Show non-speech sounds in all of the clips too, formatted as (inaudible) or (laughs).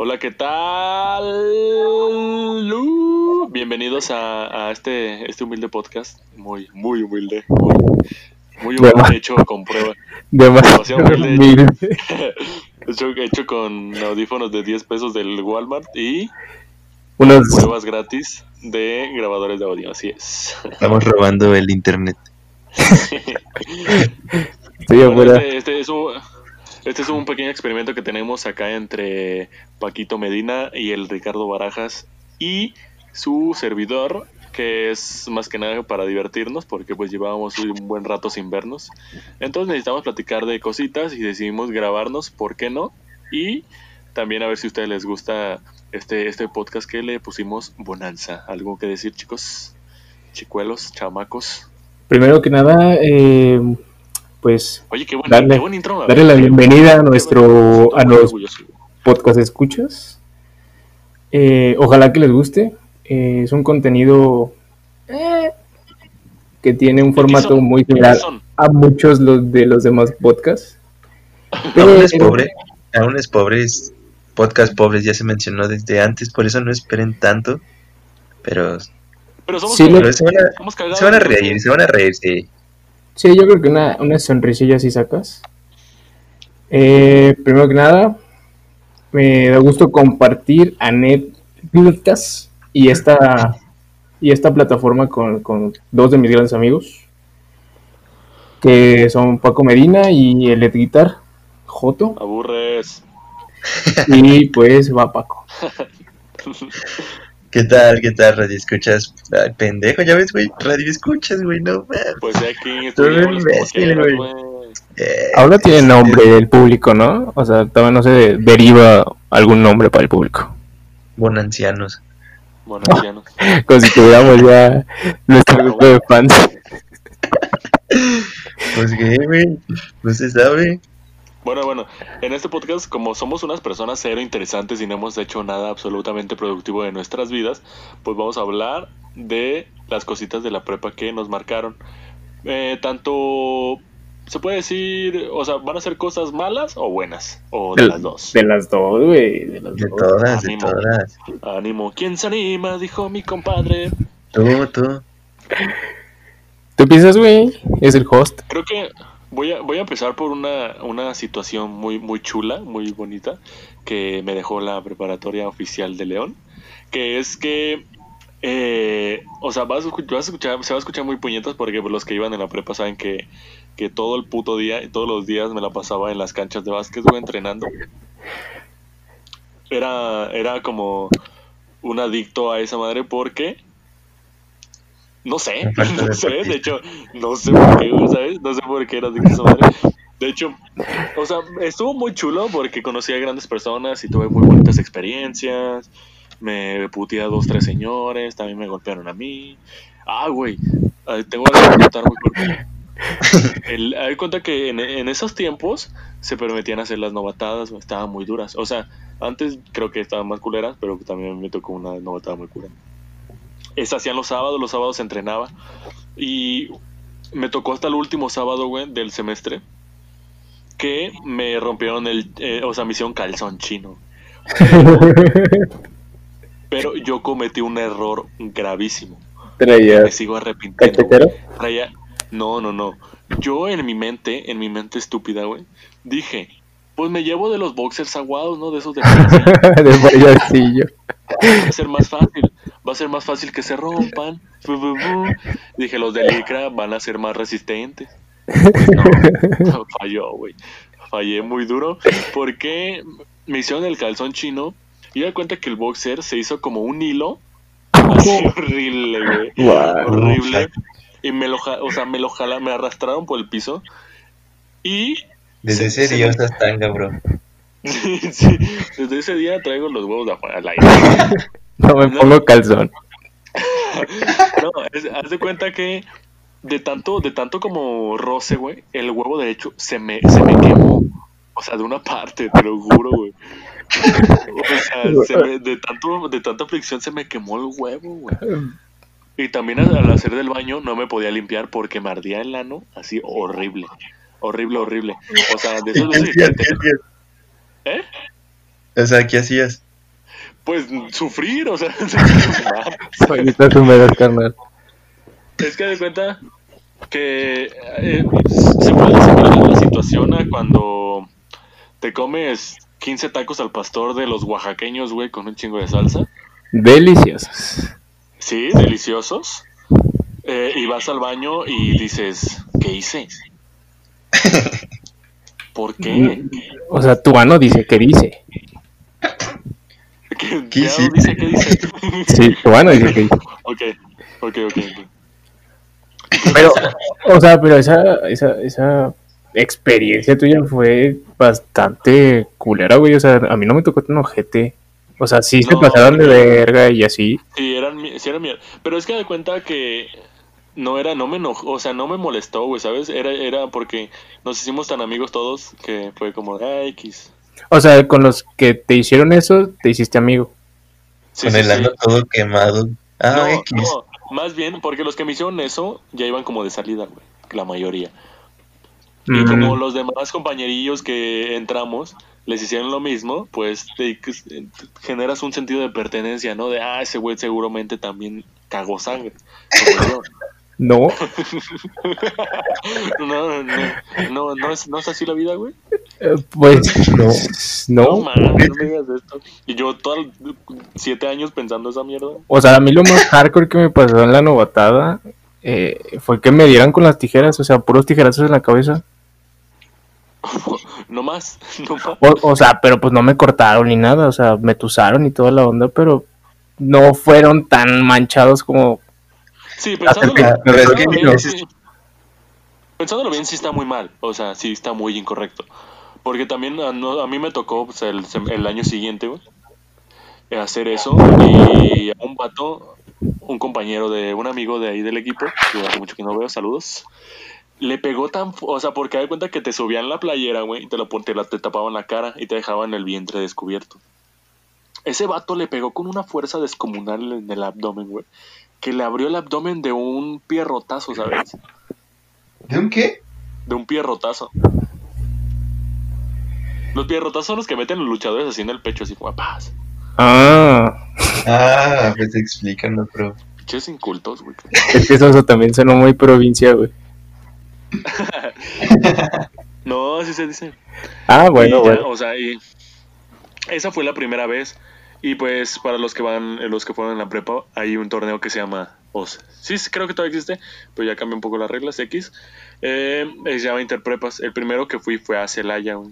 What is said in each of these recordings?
Hola, ¿qué tal? Uh, bienvenidos a, a este, este humilde podcast. Muy, muy humilde. Muy, muy humilde, hecho con prueba. Demasiado humilde. humilde. (laughs) Hecho, hecho con audífonos de 10 pesos del Walmart y Unos, pruebas gratis de grabadores de audio. Así es. Estamos robando el internet. (laughs) estoy Bueno, este, este es un, este es un pequeño experimento que tenemos acá entre Paquito Medina y el Ricardo Barajas y su servidor, que es más que nada para divertirnos, porque pues llevábamos un buen rato sin vernos. Entonces necesitamos platicar de cositas y decidimos grabarnos, ¿por qué no? Y también a ver si a ustedes les gusta este, este podcast que le pusimos Bonanza. ¿Algo que decir, chicos? Chicuelos, chamacos. Primero que nada, eh, pues Oye, qué buen, Darle- qué buen intro. darle la bienvenida a nuestro- a los- podcast escuchas. Eh, ojalá que les guste. Eh, es un contenido eh, que tiene un formato son? muy similar a muchos los de los demás podcasts. (laughs) Aún es pobre, aún es pobre, es podcast pobres, ya se mencionó desde antes, por eso no esperen tanto. Pero, Pero somos, Sí, pero se, van a, se van a reír, se van a reír, sí. Sí, yo creo que una, una sonrisilla sí sacas. Eh, primero que nada, me da gusto compartir anécdotas y esta, y esta plataforma con, con dos de mis grandes amigos, que son Paco Medina y el Ed Guitar, Joto, Aburres. y pues va Paco. (laughs) ¿Qué tal, qué tal, radio escuchas? Ay, pendejo, ya ves, güey, radio escuchas, güey, no mames. Pues de aquí güey. Eh, Ahora tiene nombre el público, ¿no? O sea, todavía no se deriva algún nombre para el público. bonancianos. Bueno, ancianos. (laughs) Como si tuviéramos ya nuestro grupo de fans. (laughs) Pues qué, güey, no se sabe. Bueno, bueno, en este podcast, como somos unas personas cero interesantes y no hemos hecho nada absolutamente productivo de nuestras vidas, pues vamos a hablar de las cositas de la prepa que nos marcaron. Eh, tanto, se puede decir, o sea, ¿van a ser cosas malas o buenas? O de las dos. De las dos, güey. De las De dos. todas, de todas. Ánimo. ¿Quién se anima? Dijo mi compadre. Tú, tú. ¿Tú piensas, güey? Es el host. Creo que voy a, voy a empezar por una, una situación muy, muy chula, muy bonita, que me dejó la preparatoria oficial de León, que es que, eh, o sea, vas a, vas a escuchar, se va a escuchar muy puñetas porque pues, los que iban en la prepa saben que, que todo el puto día todos los días me la pasaba en las canchas de básquet, güey, entrenando. Era, era como un adicto a esa madre porque... No sé, (laughs) no de sé, de hecho, no sé por qué, ¿sabes? No sé por qué era a esa madre. De hecho, o sea, estuvo muy chulo porque conocí a grandes personas y tuve muy bonitas experiencias. Me puteé a dos, tres señores, también me golpearon a mí. Ah, güey, ah, tengo algo que contar muy corto. (laughs) El, hay cuenta que en, en esos tiempos se permitían hacer las novatadas, estaban muy duras. O sea, antes creo que estaban más culeras, pero también me tocó una novatada muy culera. Esa hacían los sábados, los sábados se entrenaba. Y me tocó hasta el último sábado, güey, del semestre. Que me rompieron el. eh, o sea, me hicieron calzón chino. (laughs) Pero yo cometí un error gravísimo. Me sigo arrepintiendo. Traía. No, no, no. Yo en mi mente, en mi mente estúpida, güey, dije, pues me llevo de los boxers aguados, ¿no? De esos de (laughs) payasillo. va a ser más fácil. Va a ser más fácil que se rompan. Dije, los de licra van a ser más resistentes. Pues no, falló, güey. Fallé muy duro porque me hicieron el calzón chino y da cuenta que el boxer se hizo como un hilo. Así horrible, güey. Horrible. Y me lo, o sea, me lo jala, me arrastraron por el piso. Y Desde Se- ese se día me- estás tanga, bro. sí, desde ese día traigo los huevos de afuera al aire. (laughs) No me pongo calzón. (laughs) No, es- haz de cuenta que de tanto, de tanto como roce, güey, el huevo derecho se me, se me quemó. O sea, de una parte, te lo juro, güey. (laughs) O sea, se me- de, tanto, de tanta fricción se me quemó el huevo, güey. Y también al, al hacer del baño no me podía limpiar porque me ardía el ano así horrible. Horrible, horrible. O sea, de ¿Y esos qué veces que hacías? te- ¿Qué hacías? ¿Eh? O sea, ¿qué hacías? pues sufrir, o sea, (laughs) Ahorita carnal. es que de cuenta que eh, se puede hacer la situación a cuando te comes 15 tacos al pastor de los oaxaqueños, güey, con un chingo de salsa. Deliciosos. Sí, deliciosos. Eh, y vas al baño y dices, ¿qué hice? ¿Por qué? O sea, tu ano dice que dice. ¿Qué, ¿Qué dice? ¿Qué dice? Sí, tu ano dice que dice. ok, ok, ok. ok. Pero, o sea, pero esa, esa, esa experiencia tuya fue bastante culera, güey. O sea, a mí no me tocó tan ojete. O sea, sí se No, pasaron de verga y así. Sí, eran, sí eran mierda. Pero es que de cuenta que no era, no me enojó, o sea, no me molestó, güey, ¿sabes? Era, era porque nos hicimos tan amigos todos que fue como, ah, X. O sea, con los que te hicieron eso, te hiciste amigo. Sí, Con sí, el sí. ano todo quemado. Ah, No, X. no, más bien porque los que me hicieron eso ya iban como de salida, güey, la mayoría. Y Mm, como los demás compañerillos que entramos les hicieron lo mismo, pues te, generas un sentido de pertenencia, ¿no? De, ah, ese güey seguramente también cagó sangre. como yo. (laughs) (laughs) No, No, no, no, no, es, no es así la vida, güey. eh, pues No. No, no. mames, no me digas esto. Y yo todos siete años pensando esa mierda. O sea, a mí lo más hardcore que me pasó en la novatada eh, fue que me dieran con las tijeras, o sea, puros tijerazos en la cabeza. (laughs) No más, no más. O, o sea, pero pues no me cortaron ni nada, o sea, me tusaron y toda la onda, pero no fueron tan manchados como... Sí, pensándolo, pensándolo bien, veces- sí. pensándolo bien, sí está muy mal. O sea, sí está muy incorrecto. Porque también a, no- a mí me tocó pues, el, el año siguiente, güey, hacer eso. Y a un vato, un compañero de un amigo de ahí del equipo, que hace mucho que no veo, saludos. Le pegó tan, o sea, porque da cuenta que te subían la playera, güey, y te, lo, te, la- te tapaban la cara y te dejaban el vientre descubierto. Ese vato le pegó con una fuerza descomunal en el abdomen, güey, que le abrió el abdomen de un pierrotazo, ¿sabes? ¿De un qué? De un pierrotazo. Los pierrotazos son los que meten los luchadores así en el pecho, así como paz. Ah, Ah, pues explícanos, bro. Pinches incultos, güey. es que eso, eso también sonó muy provincia, güey. (laughs) No, así se dice. Ah, bueno, Y ya, bueno. O sea, y esa fue la primera vez. Y pues para los que van, los que fueron en la prepa, hay un torneo que se llama OS. Sí, sí, creo que todavía existe, pero ya cambia un poco las reglas X. Eh, se llama Interprepas. El primero que fui fue a Celaya. güey.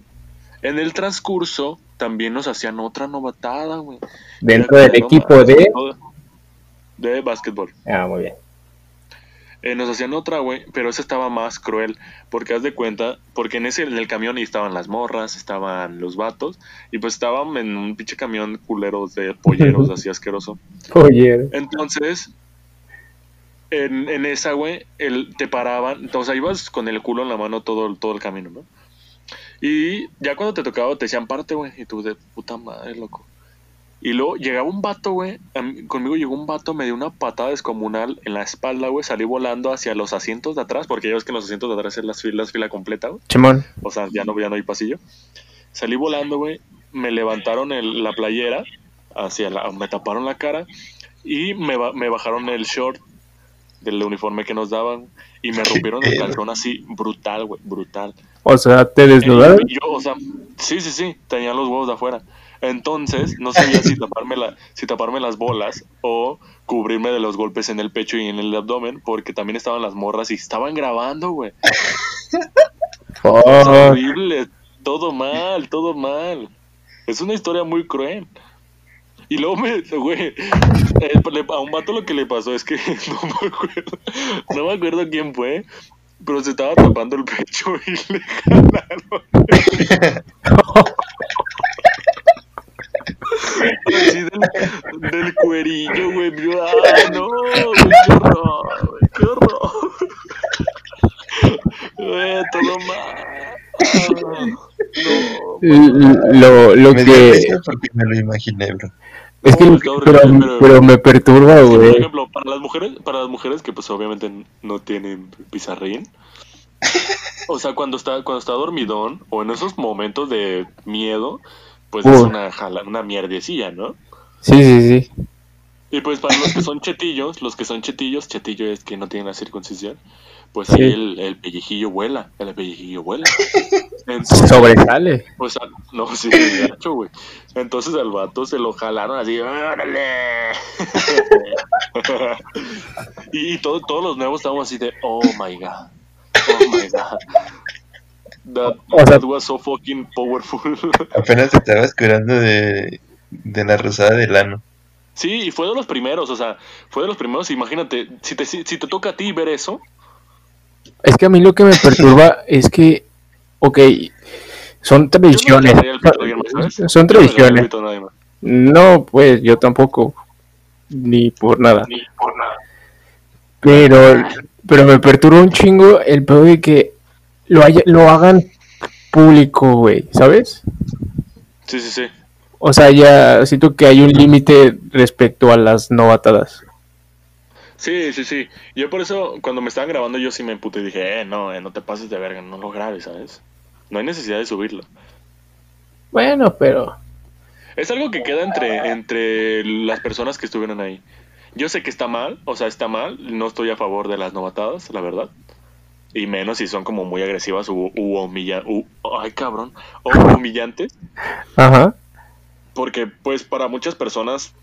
En el transcurso también nos hacían otra novatada, güey. Dentro del equipo de... de básquetbol. Ah, muy bien. Eh, nos hacían otra, güey, pero esa estaba más cruel, porque haz de cuenta, porque en ese en el camión ahí estaban las morras, estaban los vatos, y pues estaban en un pinche camión culeros de polleros, (laughs) así asqueroso. Oye, Entonces, en, en esa, güey, el, te paraban, o sea, ibas con el culo en la mano todo, todo el camino, ¿no? Y ya cuando te tocaba te decían parte, güey, y tú de puta madre, loco. Y luego llegaba un vato, güey, conmigo llegó un vato, me dio una patada descomunal en la espalda, güey, salí volando hacia los asientos de atrás, porque ya ves que en los asientos de atrás es la fila, completa, güey. Chimón. O sea, ya no, ya no hay pasillo. Salí volando, güey. Me levantaron el- la playera, hacia la, me taparon la cara y me, me bajaron el short del uniforme que nos daban y me rompieron el (laughs) calzón así, brutal, güey, brutal. O sea, te desnudaron. Yo, o sea, sí, sí, sí, tenía los huevos de afuera. Entonces, no sabía si (laughs) taparme, la, si taparme las bolas o cubrirme de los golpes en el pecho y en el abdomen, porque también estaban las morras y estaban grabando, güey. Horrible, todo mal, todo mal. Es una historia muy cruel. Y luego me, güey, eh, a un vato lo que le pasó es que (laughs) no me acuerdo, no me acuerdo quién fue, pero se estaba tapando el pecho y le jalaron. (laughs) Así del, del cuerillo, güey. Ah, no, güey, qué horror, güey, qué horror. Güey, todo mal. No. Lo, lo Me que porque me lo imaginé, bro. es que No, pero, pero- pero me perturba, Sí, por güey. ejemplo, para las mujeres, para las mujeres que pues obviamente no tienen pizarrín, o sea, cuando está, cuando está dormidón, o en esos momentos de miedo, pues es una jala, una mierdecilla, ¿no? Sí, sí, sí. Y pues para los que son chetillos, los que son chetillos, chetillo es que no tienen la circuncisión, pues Sí. ahí el, el pellejillo vuela, el pellejillo vuela. Entonces, Sobresale. pues al- no, sí, gacho, güey. Entonces al vato se lo jalaron así, ¡órale! (laughs) y y todo- todos los nuevos estábamos así de, oh my god, oh my god. That, O sea- that was so fucking powerful. (laughs) Apenas te estabas curando de, de la rosada del ano. Sí, y fue de los primeros, o sea, fue de los primeros. Imagínate, si te, si te toca a ti ver eso, Es que a mí lo que me (laughs) perturba es que, ok, son tradiciones. Son tradiciones. No, pues yo tampoco. Ni por nada. Ni por nada. Pero, pero me perturba un chingo el pedo de que lo, haya, lo hagan público, güey, ¿sabes? Sí, sí, sí. O sea, ya siento que hay un límite respecto a las novatadas. Sí, sí, sí. Yo por eso, cuando me estaban grabando, yo sí me emputé y dije, eh, no, eh, no te pases de verga, no lo grabes, ¿sabes? No hay necesidad de subirlo. Bueno, pero Es algo que queda entre, entre las personas que estuvieron ahí. Yo sé que está mal, o sea, está mal, no estoy a favor de las novatadas, la verdad. Y menos si son como muy agresivas u, u humilla- u- ay cabrón, o humillantes. Ajá. Porque pues para muchas personas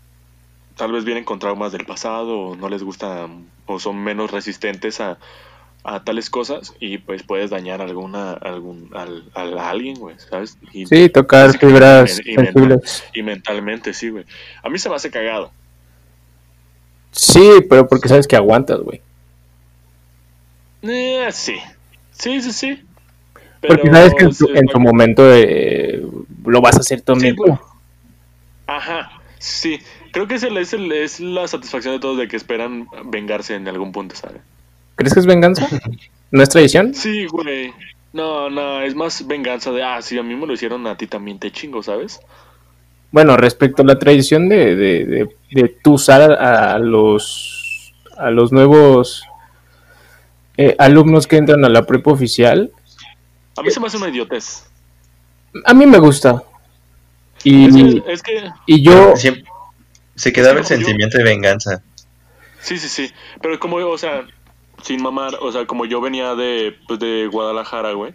tal vez vienen con traumas del pasado o no les gusta o son menos resistentes a, a tales cosas y pues puedes dañar alguna algún al, al- a alguien, güey, ¿sabes? Y, Sí, tocar fibras y, mental- sensibles. y mentalmente, sí, güey. A mí se me hace cagado. Sí, pero porque sabes que aguantas, güey. Eh, sí. Sí, sí, sí. Porque sabes que en tu, en momento eh, lo vas a hacer tú Sí, mismo. pues. Ajá, sí. Creo que es, el, es, el- es la satisfacción de todos de que esperan vengarse en algún punto, ¿sabes? ¿Crees que es venganza? ¿No es tradición? Sí, güey. No, no, es más venganza de, ah, sí, a mí me lo hicieron, a ti también te chingo, ¿sabes? Bueno, respecto a la tradición de, de, de, de tú usar a, a los a los nuevos eh, alumnos que entran a la prepa oficial, A mí se me hace una idiotez. a mí me gusta. Y, Es que, es que y yo, Siempre- se quedaba el Es que como yo- sentimiento de venganza. sí, sí, sí. Pero como, o sea, sin mamar, o sea, como yo venía de, pues, de Guadalajara, güey.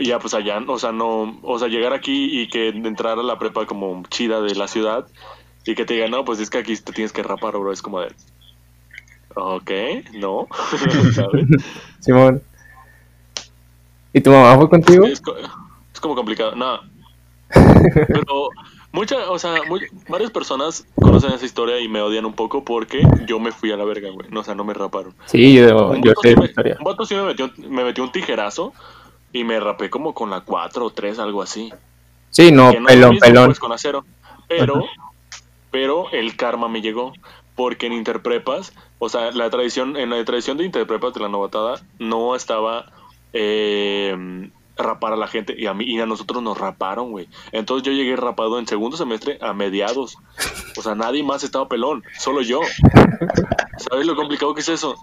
Ya, pues allá, o sea, no, o sea, llegar aquí y que entrar a la prepa como chida de la ciudad y que te digan, no, pues es que aquí te tienes que rapar, bro, es como de, ok, no, ¿sabes? (laughs) (laughs) Simón. ¿Y tu mamá fue contigo? Es, es como complicado, no. (laughs) Pero muchas, o sea, muy- varias personas conocen esa historia y me odian un poco porque yo me fui a la verga, güey. No, o sea, no me raparon. Sí, yo, Un yo sé sí la me, historia. un vato sí me metió, me metió un tijerazo y me rapé como con la 4 o 3, algo así. Sí, no, que pelón, pelón. pues, con acero. Pero, pero el karma me llegó. Porque en Interprepas, o sea, la tradición, en la tradición de Interprepas de la novatada, no estaba eh, rapar a la gente. Y a mí, y a nosotros nos raparon, güey. Entonces yo llegué rapado en segundo semestre a mediados. O sea, nadie más estaba pelón, solo yo. ¿Sabes lo complicado que es eso?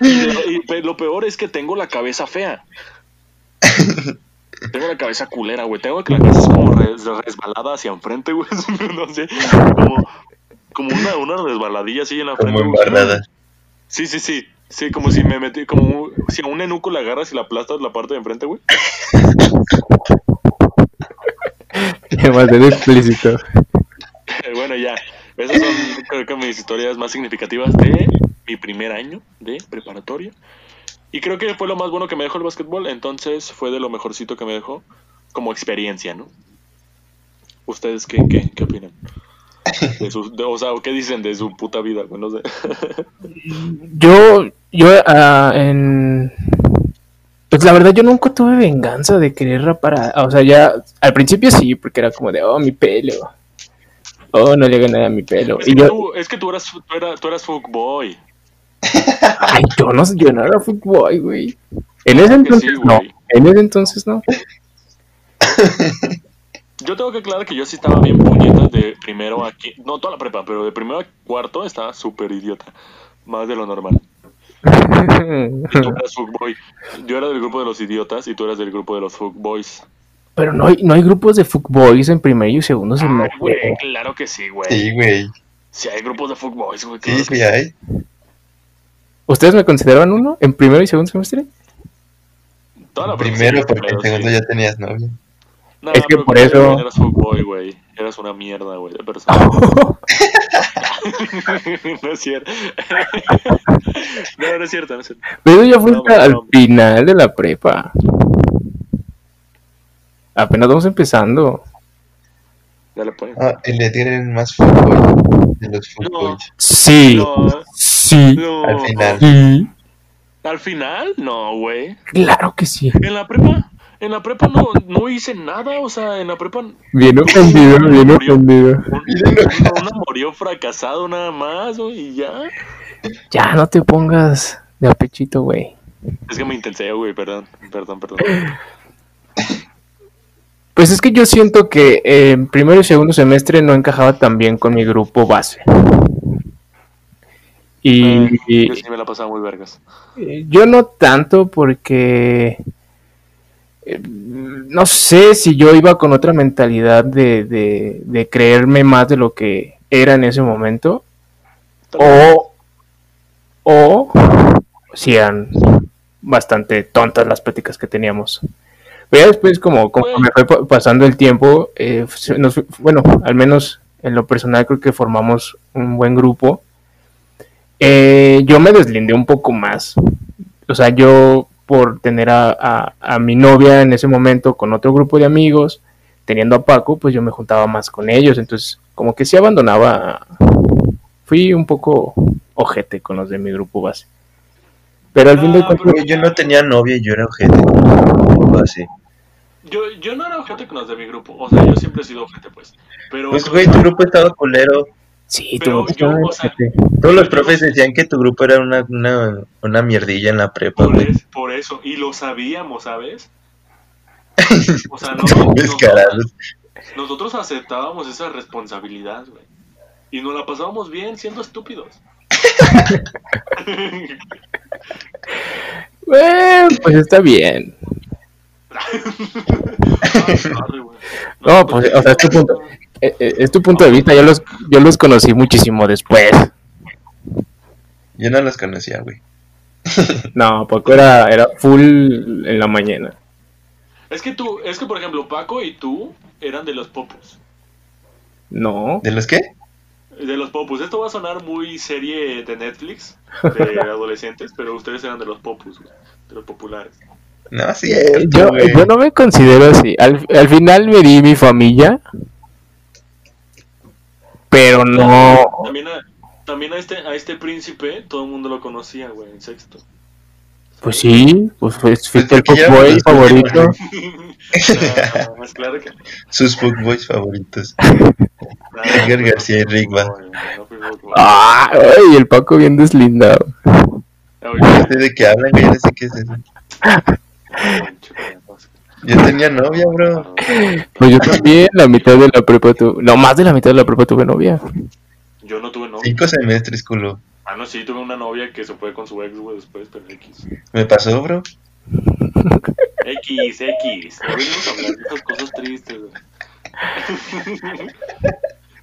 Y, lo- peor es que tengo la cabeza fea. Tengo la cabeza culera, güey. Tengo que la cabeza como res- resbalada hacia enfrente, güey. (laughs) No sé. Como, como una, una resbaladilla así en la Como frente. güey. embarrada. Sí, sí, sí. Sí, como si me metí, como si a un enuco le agarras y le aplastas la parte de enfrente, güey. (laughs) Demasiado explícito. bueno, ya. Esas son, creo que, mis historias más significativas de mi primer año de preparatoria. Y creo que fue lo más bueno que me dejó el básquetbol. Entonces fue de lo mejorcito que me dejó como experiencia, ¿no? ¿Ustedes qué, qué, qué opinan? (laughs) De de- o sea, ¿qué dicen de su puta vida? güey? No sé. (laughs) Yo, yo, ah, en. Pues la verdad, yo nunca tuve venganza de querer rapar a. O sea, ya. Al principio sí, porque era como de, oh, mi pelo. Oh, no le hagan nada a mi pelo. Es Y que, yo, tú, es que tú eras, tú eras, tú eras fuckboy. (laughs) ay, yo no, yo no era fuckboy, güey. En ese entonces sí, no. güey. En ese entonces no. Yo tengo que aclarar que yo sí estaba bien puñetas de primero aquí. No toda la prepa, pero de primero a cuarto estaba súper idiota. Más de lo normal. (laughs) Y tú eras fuckboy. Yo era del grupo de los idiotas y tú eras del grupo de los fuckboys. Pero no hay, no hay grupos de footboys en primer y segundo Ah, semestre. güey, claro que sí, güey. Sí, güey. Si hay grupos de footboys, güey. Sí, sí hay. ¿Ustedes me consideraban uno en primero y segundo semestre? Toda la Primero, porque en segundo sí. ya tenías novia. No, Es que por eso- Eras fuckboy, güey. Eras una mierda, güey, de persona. (laughs) (laughs) no es cierto. (laughs) no, no es cierto, no es cierto. Pero ya fue No, al no. final de la prepa. Apenas vamos empezando. Dale, pues. Ah, el Edgar era el más fútbol de los fútbols. Sí. No, Sí. no. Al final. Sí. ¿Al final? No, güey. Claro que sí. En la prepa, en la prepa no, no hice nada, o sea, en la prepa Bien (laughs) ofendido, bien ofendido. un, un amorío fracasado nada más, güey, y ya. Ya no te pongas de apechito, güey. Es que me intensé, güey, perdón, perdón, perdón. (laughs) Pues es que yo siento que eh, en primero y segundo semestre no encajaba tan bien con mi grupo base. Y, Eh, y- yo sí me la pasaba muy vergas. Eh, Yo no tanto porque no sé si yo iba con otra mentalidad de, de- creerme más de lo que era en ese momento o, o si eran bastante tontas las pláticas que teníamos. Pero después como, como me fue pa- pasando el tiempo, eh, bueno, al menos en lo personal creo que formamos un buen grupo. Eh, yo me deslindé un poco más. O sea, yo por tener a, a- a mi novia en ese momento con otro grupo de amigos, teniendo a Paco, pues yo me juntaba más con ellos. Entonces, como que sí abandonaba. Fui un poco ojete con los de mi grupo base. Pero al fin de Ah, cuentas, yo no tenía novia y yo era ojete. Algo así. Yo, yo no era ojete con los de mi grupo, o sea, yo siempre he sido ojete, pues. Pero, Pues, güey, tu grupo estaba culero. Sí, Pero tú- yo, tú- o sea, Todos los profes decían que tu grupo era una, una, una mierdilla en la prepa, por, güey. es- por eso, y lo sabíamos, ¿sabes? (laughs) O sea, no, no- Descarados. nosotros aceptábamos esa responsabilidad, güey. Y nos la pasábamos bien siendo estúpidos. (laughs) Eh, pues está bien. (laughs) Ah. No, pues, o sea, es tu punto, es tu punto de vista. Yo los, yo los conocí muchísimo después. Yo no los conocía, güey. (laughs) No, Paco era, era full en la mañana. Es que tú, es que por ejemplo, Paco y tú eran de los popus. No. ¿De los qué? De los popus. Esto va a sonar muy serie de Netflix, de (laughs) adolescentes, pero ustedes eran de los popus, güey, de los populares. No, sí, es Yo, yo no me considero así. Al, al final me di mi familia, pero no. También a, también a este, a este príncipe, todo el mundo lo conocía, güey, en sexto. Pues sí, pues fue- fuiste el ya fuckboy favorito. (laughs) No, es claro que. Sus fuckboys favoritos. (laughs) (laughs) Edgar no, García y Rick, fuckboy. Ah, ay, el Paco bien deslindado. Ahorita- No sé de qué hablan, güey, yo no sé qué es eso. Yo tenía novia, bro. Pues yo también, la mitad de la prepa tuve. No, más de la mitad de la prepa tuve novia. Yo no tuve novia. Cinco semestres, culo. Ah, no, sí, tuve una novia que se fue con su ex, güey, después, pero X. Me pasó, bro. X, X. No venimos a hablar de esas cosas tristes, güey.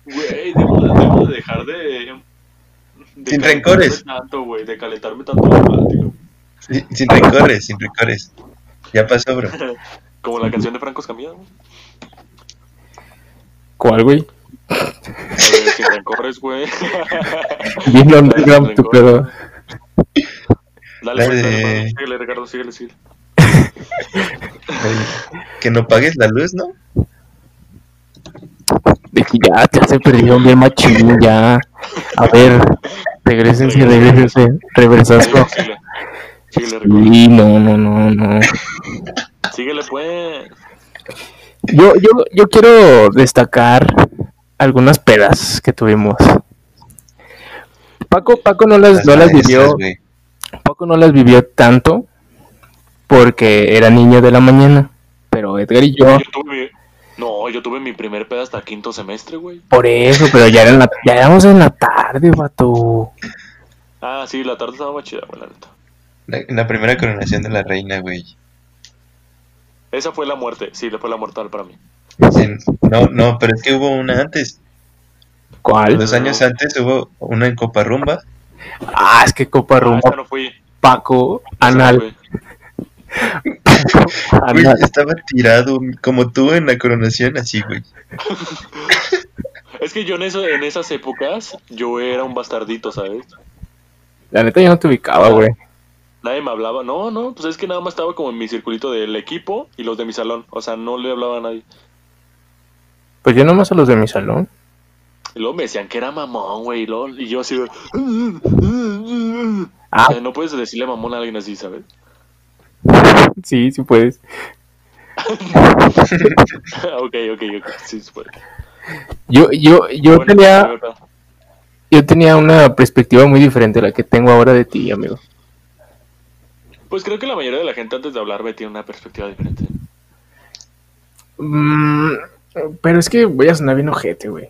Güey, debo, de- debo de dejar de. de Sin rencores. Tanto, güey, de calentarme tanto la plática. Sí, sin rencores, sin rencores. Ya pasó, bro. (laughs) Como la canción de Franco Escamilla, güey. ¿Cuál, güey? De Sin rencores, güey. (laughs) Bien underground tu pedo. Dale, La pues, de-. Síguele, Ricardo, síguele, síguele. Que no pagues la luz, ¿no? Ya, ya se perdieron bien machín, ya. A ver, regresense, regresense. Reversazo. Síguele. Sí, no, no, no, no. Síguele, pues. Yo, yo, yo quiero destacar algunas pedas que tuvimos. Paco, Paco no las, no las vivió. Paco no las vivió tanto porque era niño de la mañana. Pero Edgar y yo, Yo tuve mi- No, yo tuve mi primer pedo hasta quinto semestre, güey. por eso, pero ya, era en la- ya éramos en la tarde, vato. Ah, sí, la tarde estaba más chida, güey, la neta. La, la primera coronación de la reina, güey. Esa fue la muerte, sí, fue la mortal para mí. Sí, no, no, pero es que hubo una antes. ¿Cuál? Dos años antes hubo una en Copa Rumba. Ah, es que Copa Ah, Rumba, esa no fui. Paco, Anal, fui. (laughs) Güey, Anal. estaba tirado como tú en la coronación, así, güey. Es que yo en, eso, en esas épocas, yo era un bastardito, ¿sabes? La neta yo no te ubicaba, güey. Nadie me hablaba. No, no, pues es que nada más estaba como en mi circulito del equipo y los de mi salón. O sea, no le hablaba a nadie. Pues yo nomás a los de mi salón. Y luego me decían que era mamón, güey. Y, luego- y yo así. Ah, O sea, no puedes decirle mamón a alguien así, ¿sabes? sí, sí puedes. (laughs) ok, ok, ok. Sí, se puede. Yo, yo, yo Bueno, tenía, yo tenía una perspectiva muy diferente a la que tengo ahora de ti, amigo. Pues creo que la mayoría de la gente antes de hablarme tiene una perspectiva diferente. Mm, pero es que voy a sonar bien ojete, güey.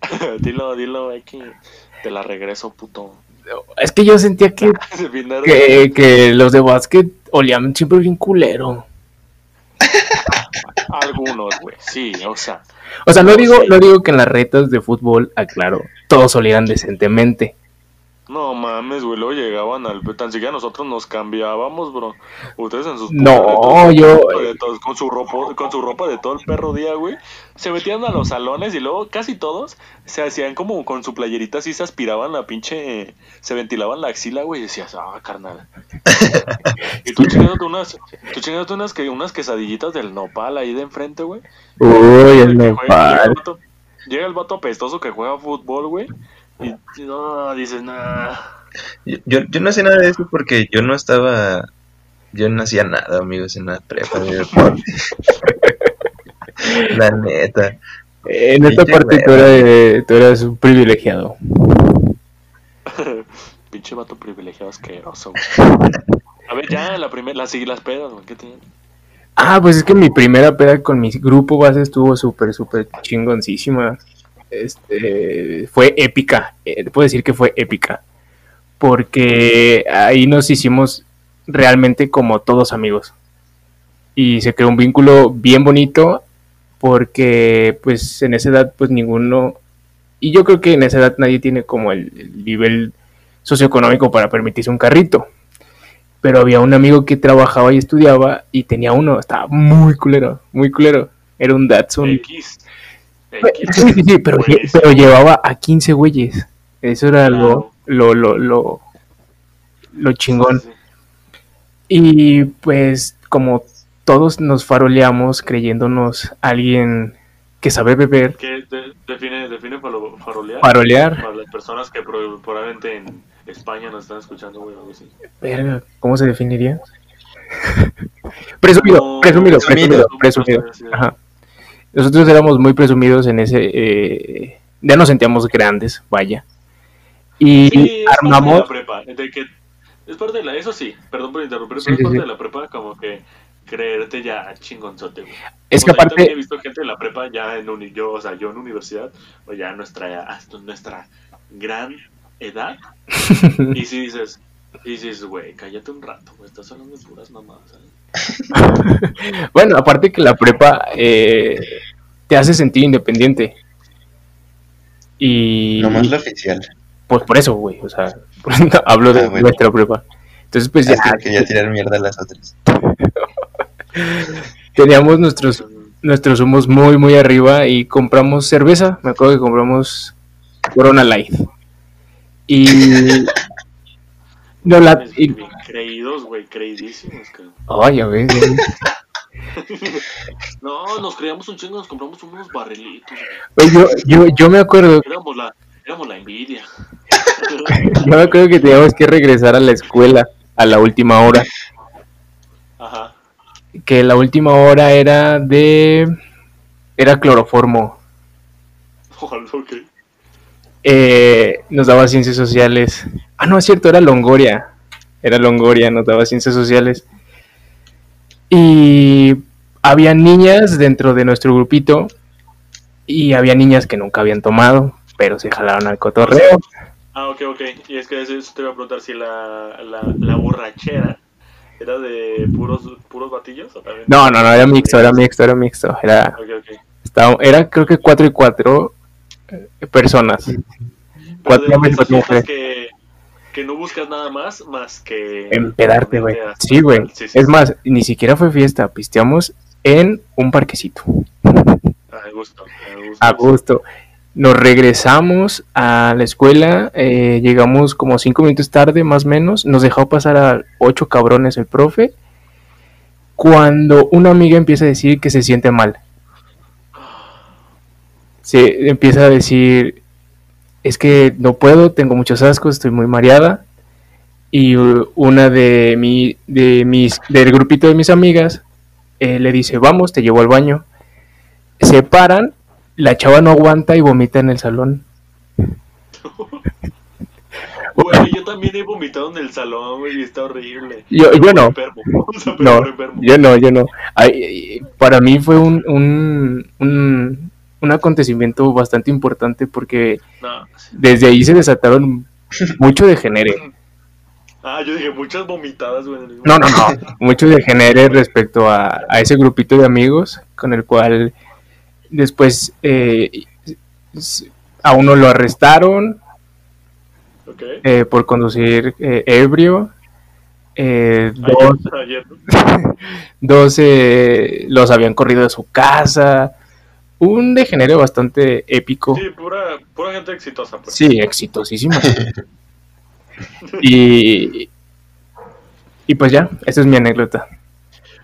(laughs) dilo, dilo, hay que... Te la regreso, puto. Es que yo sentía que, (laughs) que, que los de básquet olían siempre bien culero. (laughs) Algunos, güey. Sí, o sea. O sea, no digo, no digo que en las retas de fútbol, aclaro, todos olían decentemente. No mames, güey. Luego llegaban al. Tan siquiera nosotros nos cambiábamos, bro. Ustedes en sus. No, yo- con su ropa, con su ropa de todo el perro día, güey. Se metían a los salones y luego casi todos se hacían como con su playerita así, se aspiraban la pinche. Se ventilaban la axila, güey. Y decías, ah, carnal. (laughs) y tú chingándote unas. Tú chingándote unas, que, unas quesadillitas del nopal ahí de enfrente, güey. Uy, el nopal. llega el vato apestoso que juega fútbol, güey. Y no, dices, nah. Yo, yo, yo no sé nada de eso porque yo no estaba. Yo no hacía nada, amigos, en la prepa de deporte. (laughs) la neta. En esta parte tú, eras, tú eras un privilegiado. (laughs) Pinche vato privilegiado asqueroso, güey. A ver, ya, la primera, las, las pedas, güey, ¿qué tiene? Ah, pues es que mi primera peda con mi grupo base estuvo súper, súper chingoncísima. Este, fue épica. Eh, puedo decir que fue épica. Porque ahí nos hicimos realmente como todos amigos. Y se creó un vínculo bien bonito. Porque pues en esa edad pues ninguno... Y yo creo que en esa edad nadie tiene como el, el nivel socioeconómico para permitirse un carrito pero había un amigo que trabajaba y estudiaba y tenía uno, estaba muy culero, muy culero. Era un Datsun. X. Sí, sí, sí, pero, Pues, pero llevaba a 15 güeyes. Eso era Claro. lo, lo, lo, lo, chingón. sí, sí. Y pues como todos nos faroleamos creyéndonos alguien que sabe beber, ¿Qué de- define, define faro- farolear? farolear, Para las personas que pro- probablemente en España nos están escuchando, güey, o algo así. verga, ¿cómo se definiría? (laughs) presumido, Como- presumido, presumido. presumido, presumido. Ajá. Nosotros éramos muy presumidos en ese. eh, ya nos sentíamos grandes, vaya. Y Sí, es armamos. parte de la prepa, de que es parte de la, eso sí, perdón por interrumpir, pero sí, es parte sí. de la prepa como que creerte ya chingonzote, güey. Es O que sea, yo también he aparte. visto gente de la prepa ya en uni, yo, o sea, yo en universidad, o ya nuestra, hasta nuestra gran edad, (laughs) y si dices, y dices, güey, cállate un rato, güey, estás hablando de puras mamadas, ¿sabes? (laughs) Bueno, aparte que la prepa eh, te hace sentir independiente. Y. Nomás lo oficial. Pues por eso, güey. O sea, (laughs) hablo de Ah, bueno. nuestra prepa. Entonces, pues Ah, ya es que quería tirar mierda a las otras. (laughs) teníamos nuestros nuestros humos muy, muy arriba y compramos cerveza. Me acuerdo que compramos Corona Light. Y. No, la. Es y- bien creídos, güey, creidísimos, cabrón. Ay, ya ves, güey. (laughs) No, nos creíamos un chingo, nos compramos unos barrilitos, güey. Yo, yo, yo me acuerdo, (laughs) Éramos la, éramos la envidia. (laughs) yo me acuerdo que teníamos que regresar a la escuela a la última hora. Ajá. Que la última hora era de. Era cloroformo. Ojalá, ok. Eh, nos daba ciencias sociales. Ah, no, es cierto, era Longoria. Era Longoria, nos daba ciencias sociales. Y había niñas dentro de nuestro grupito. Y había niñas que nunca habían tomado, pero se jalaron al cotorreo. Ah, ok, ok. Y es que eso te iba a preguntar si la, la, la borrachera ¿Era de puros, puros batillos? ¿o también? No, no, no, era mixto, era mixto, era mixto. Era, estaba, era creo que cuatro y cuatro eh, personas. Pero Cuatro de hombres, esas cuatro fiestas mujeres. que, que no buscas nada más más que... Empedarte, güey. Sí, güey. Sí, sí, Es sí. más, ni siquiera fue fiesta, pisteamos en un parquecito. A gusto, a gusto. A gusto. Nos regresamos a la escuela, eh, llegamos como cinco minutos tarde, más o menos. Nos dejó pasar a ocho cabrones el profe. Cuando una amiga empieza a decir que se siente mal. Se empieza a decir, es que no puedo, tengo muchos ascos, estoy muy mareada. Y uh, una de, mi, de mis, del grupito de mis amigas eh, le dice, vamos, te llevo al baño. Se paran, la chava no aguanta y vomita en el salón. (laughs) Güey, yo también he vomitado en el salón, y está horrible. Yo- (laughs) no. No, yo no, yo no. Ay, ay, para mí fue un, un, un, un acontecimiento bastante importante porque No. desde ahí se desataron mucho de genere. (laughs) Ah, yo dije muchas vomitadas, güey. No, no, no. (laughs) Mucho de genere respecto a, a ese grupito de amigos con el cual después eh, a uno lo arrestaron eh, por conducir eh, ebrio. Eh, dos, Ayer, (laughs) ayer, ¿no? dos eh, los habían corrido de su casa. Un degenere bastante épico. Sí, pura, pura gente exitosa, pues. Sí, exitosísimo. (laughs) y, y pues ya, esa es mi anécdota.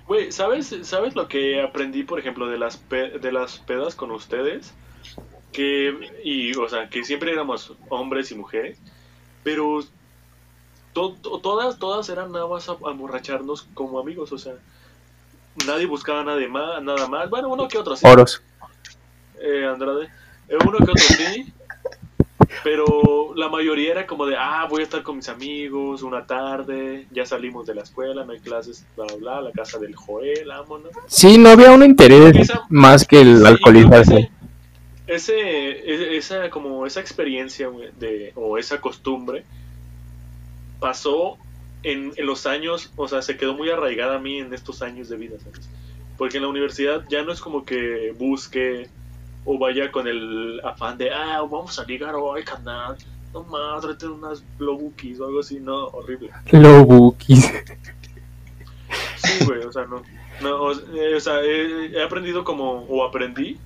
Güey, ¿sabes, ¿sabes lo que aprendí, por ejemplo, de las, pe- de las pedas con ustedes? Que, y, o sea, que siempre éramos hombres y mujeres, pero to- to- todas, todas eran nada más a, a emborracharnos como amigos, o sea, nadie buscaba nada, más, nada más. Bueno, uno que otro sí, Oros. Eh, Andrade. Eh, uno que otro sí. Pero la mayoría era como de, ah, voy a estar con mis amigos una tarde, ya salimos de la escuela, no hay clases, bla, bla, bla, la casa del Joel, vámonos. Sí, no había un interés Esa- más que el Sí, alcoholizarse. Ese, ese- esa, como esa experiencia de, o esa costumbre pasó en, en los años, o sea, se quedó muy arraigada a mí en estos años de vida, ¿sabes? Porque en la universidad ya no es como que busque o vaya con el afán de, ah, vamos a ligar hoy, canal, no más, tráete unas blowbookies o algo así, no, horrible. Lobukis. Sí, güey, o sea, no. no o, eh, o sea, he, he aprendido como, o aprendí,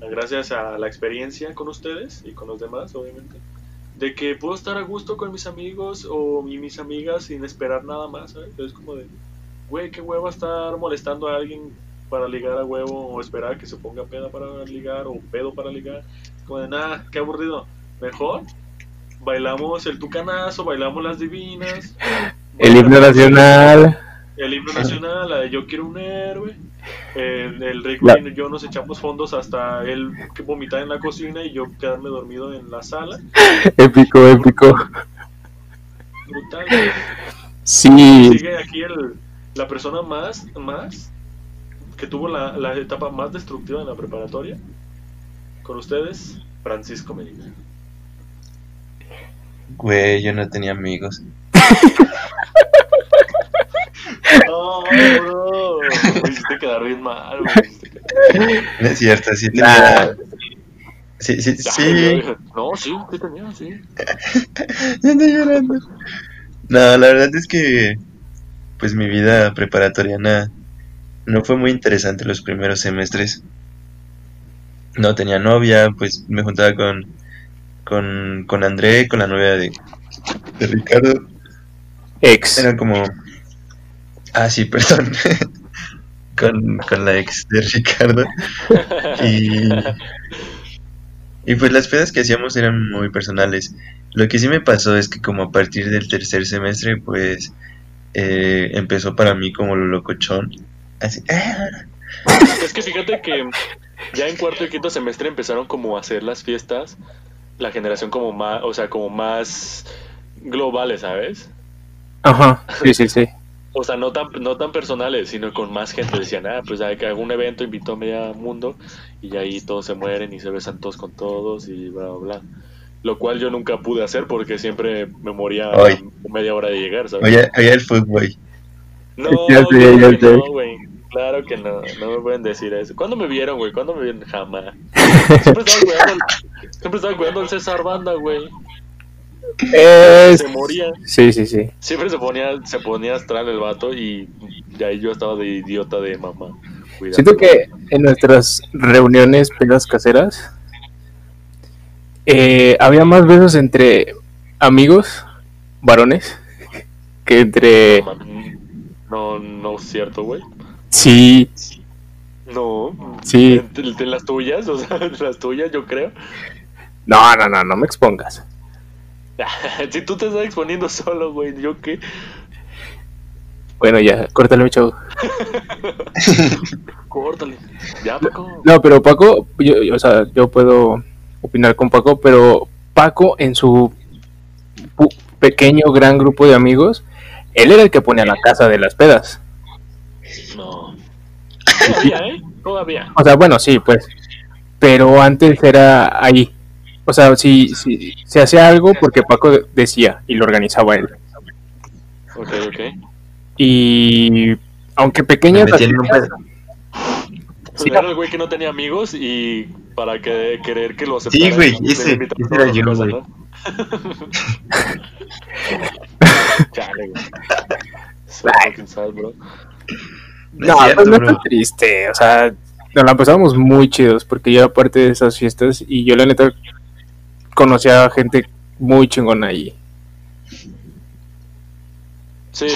gracias a la experiencia con ustedes y con los demás, obviamente, de que puedo estar a gusto con mis amigos o y mis amigas sin esperar nada más, ¿sabes? Es como de, güey, qué hueva estar molestando a alguien para ligar a huevo o esperar que se ponga peda para ligar o pedo para ligar. Como de, nada, qué aburrido. Mejor bailamos el tucanazo, bailamos las divinas. El himno nacional. el himno nacional, la de Yo quiero un héroe. El, el Rick La- y yo nos echamos fondos hasta él vomitar en la cocina y yo quedarme dormido en la sala. Épico, épico. Brutal. Sí, Sigue aquí el, la persona más, más que tuvo la, la etapa más destructiva en la preparatoria. Con ustedes, Francisco Medina. Güey, yo no tenía amigos. No, bro. Me hiciste quedar bien mal, güey, No es cierto, sí Nah. tenía. Sí, sí, sí. dije, No, sí, sí tenía, sí. (laughs) Ya estoy llorando. No, la verdad es que pues mi vida preparatoriana no fue muy interesante los primeros semestres. No tenía novia, pues me juntaba con con, con André, con la novia de, de Ricardo. ex. Era como Ah, sí, (laughs) perdón. con, con la ex de Ricardo. (laughs) Y y pues las pedas que hacíamos eran muy personales. Lo que sí me pasó es que como a partir del tercer semestre, pues eh, empezó para mí como lo locochón. Así. (laughs) Es que fíjate que ya en cuarto y quinto semestre empezaron como a hacer las fiestas, la generación como más, o sea, como más globales, ¿sabes? Ajá, sí, sí, sí. O sea, no tan, no tan personales, sino con más gente. Decían, ah, pues hay que algún evento invitó a media mundo y ahí todos se mueren y se besan todos con todos y bla, bla, bla. Lo cual yo nunca pude hacer porque siempre me moría media hora de llegar, ¿sabes? Oye, oye el fútbol. No, (laughs) no, güey. Claro que no, no me pueden decir eso. ¿Cuándo me vieron, güey? ¿Cuándo me vieron? Jamás. Siempre estaba cuidando, al- siempre estaba cuidando al César Banda, güey. Se moría. Sí, sí, sí. Siempre se ponía, se ponía astral el vato y de ahí yo estaba de idiota de mamá. Cuidado. Siento que en nuestras reuniones pedas caseras eh, había más besos entre amigos, varones, (laughs) que entre... No, no es cierto, güey. Sí, No. Sí. De, de las tuyas, o sea, de (laughs) las tuyas, yo creo. no, no, no, no me expongas. (laughs) si tú te estás exponiendo solo, güey, ¿yo qué? Bueno, ya, córtale mi chavo. (laughs) Córtale. Ya, Paco. No, pero Paco, yo, yo- o sea, yo puedo opinar con Paco, pero Paco en su pequeño, gran grupo de amigos, él era el que ponía la casa de las pedas. Todavía, ¿eh? Todavía. O sea, bueno, sí, pues. Pero antes era ahí. O sea, si, si se hacía algo porque Paco de- decía y lo organizaba él. Ok, ok. Y aunque Me pequeñas metí en un pedo. Sí, Era el güey que no tenía amigos y para que, querer que lo aceptaran. Sí, güey, ese- ese era yo, güey. ¿no? (laughs) Chale, güey. Bro. No, es cierto, pues no tan triste. O sea, nos la pasábamos muy chidos porque yo era parte de esas fiestas y yo la neta conocía a gente muy chingona allí. Sí.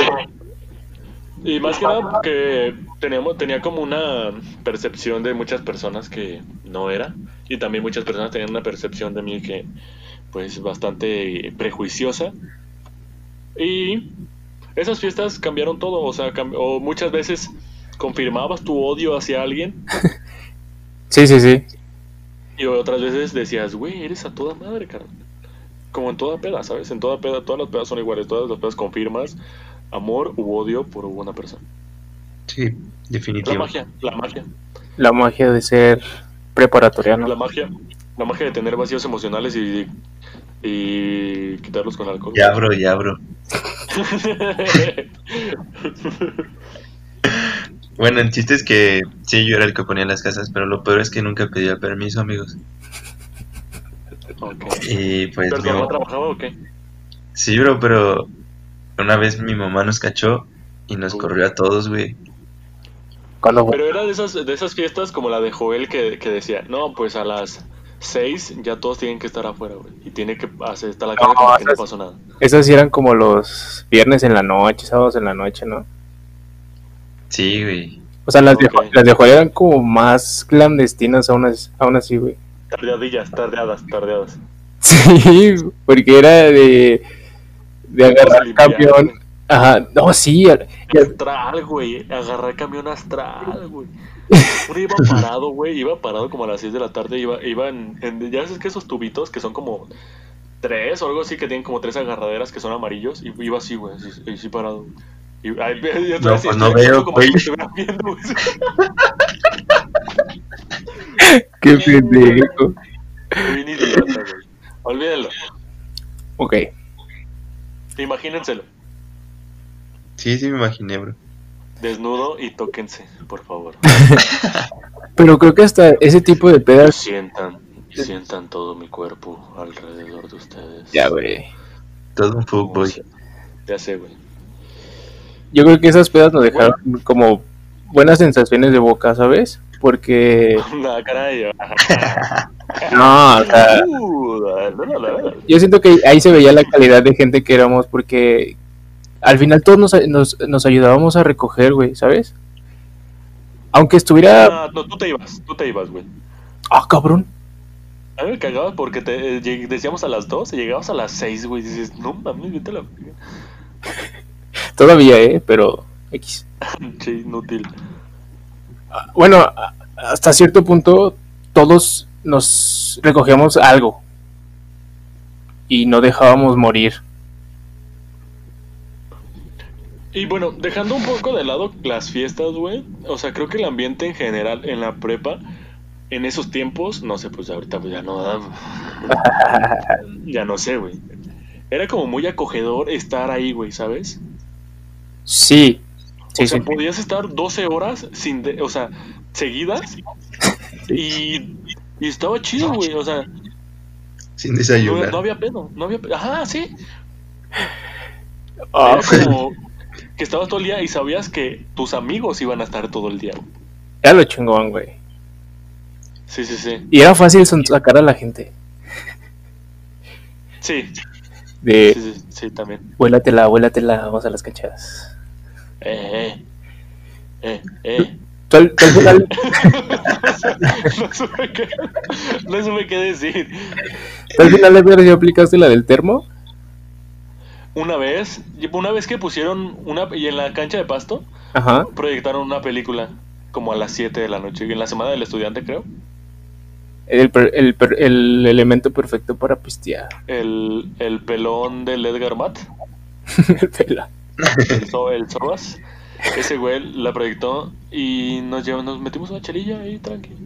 Y más que nada porque teníamos, tenía como una percepción de muchas personas que no era. Y también muchas personas tenían una percepción de mí que, pues, bastante prejuiciosa. Y esas fiestas cambiaron todo. O sea, cam- o muchas veces confirmabas tu odio hacia alguien. (laughs) Sí, sí, sí. Y otras veces decías, güey, eres a toda madre, carnal. Como en toda peda, ¿sabes? En toda peda, todas las pedas son iguales. Todas las pedas confirmas amor u odio por una persona. Sí, La definitivo. magia, la magia. La magia de ser preparatoriano. La magia, la magia de tener vacíos emocionales y, y quitarlos con alcohol. Ya, bro, ya, bro. (laughs) Bueno, el chiste es que sí, yo era el que ponía las casas, pero lo peor es que nunca pedía permiso, amigos. Ok. Y pues, ¿Pero tu mi mamá trabajaba o qué? sí, bro, pero una vez mi mamá nos cachó y nos corrió a todos, güey. Pero era de esas, de esas fiestas como la de Joel que, que decía, no, pues a las seis ya todos tienen que estar afuera, güey. Y tiene que hacer, está la cara No, como que no esas- pasó nada. Esas sí eran como los viernes en la noche, sábados en la noche, ¿no? Sí, güey. O sea, las, de, las de eran como más clandestinas aún así, aún así, güey. Tardeadillas, tardeadas, tardeadas. (laughs) Sí, porque era de, de agarrar limpiar, camión. güey. Ajá, no, sí. Astral, güey. Agarrar camión astral, güey. Uno iba (laughs) parado, güey. Iba parado como a las 6 de la tarde. Iba, iba en, en- Ya sabes que esos tubitos que son como tres o algo así, que tienen como tres agarraderas que son amarillos. Y iba así, güey. Así, así parado. Y, ay, (laughs) ve- yo No, así, pues no veo, como si güey. me estuvieran viendo, güey. (laughs) Qué pendejo. Bien idiota, güey. Olvídenlo. Ok. Imagínenselo. Sí, sí me imaginé, bro. Desnudo y tóquense, por favor. (laughs) Pero creo que hasta ese tipo de pedas. sientan, y sientan todo mi cuerpo alrededor de ustedes. Ya, güey. Todo un fuckboy. Ya sé, güey. Yo creo que esas pedas nos dejaron como buenas sensaciones de boca, ¿sabes? Porque. (laughs) No, caray. (laughs) No, o sea. Uh. Yo siento que ahí se veía la calidad de gente que éramos porque al final todos nos, nos, nos ayudábamos a recoger, güey, ¿sabes? Aunque estuviera... Ah, no, tú te ibas, tú te ibas, güey. Ah, cabrón. A mí me cagaba porque te, eh, decíamos a las 2 y llegabas a las 6, güey. Dices, no mames, vete la. (laughs) Todavía, ¿eh? Pero X. (laughs) Che, inútil. Bueno, a- hasta cierto punto todos nos recogíamos algo y no dejábamos morir. Y bueno, dejando un poco de lado las fiestas, güey. O sea, creo que el ambiente en general en la prepa, en esos tiempos, no sé, pues ahorita pues ya no da. (laughs) ya no sé, güey. Era como muy acogedor estar ahí, güey, ¿sabes? Sí, Sí, o sea, sí. podías estar 12 horas sin, de- o sea, seguidas y, y estaba chido, güey. O sea, Sin no, desayunar. no había pedo, no había pedo. Ajá, sí. Ah, Era como que estabas todo el día y sabías que tus amigos iban a estar todo el día. güey. era lo chingón, güey. Sí, sí, sí. Y era fácil sacar a la gente. Sí, De, sí, sí, sí, también. vuélatela, vuélatela, vamos a las canchas. Eh, eh, eh, eh. Tú tú final, (laughs) no, supe qué, no supe qué decir. tú al final Edgar, ¿sí aplicaste la del termo? Una vez, una vez que pusieron una y en la cancha de pasto Ajá. proyectaron una película como a las 7 de la noche, en la semana del estudiante creo. El, el, el elemento perfecto para pistear. El, el pelón del Edgar Matt, (laughs) El pela. el, so, el ese güey la proyectó y nos llevó, nos metimos una chelilla ahí tranquilo.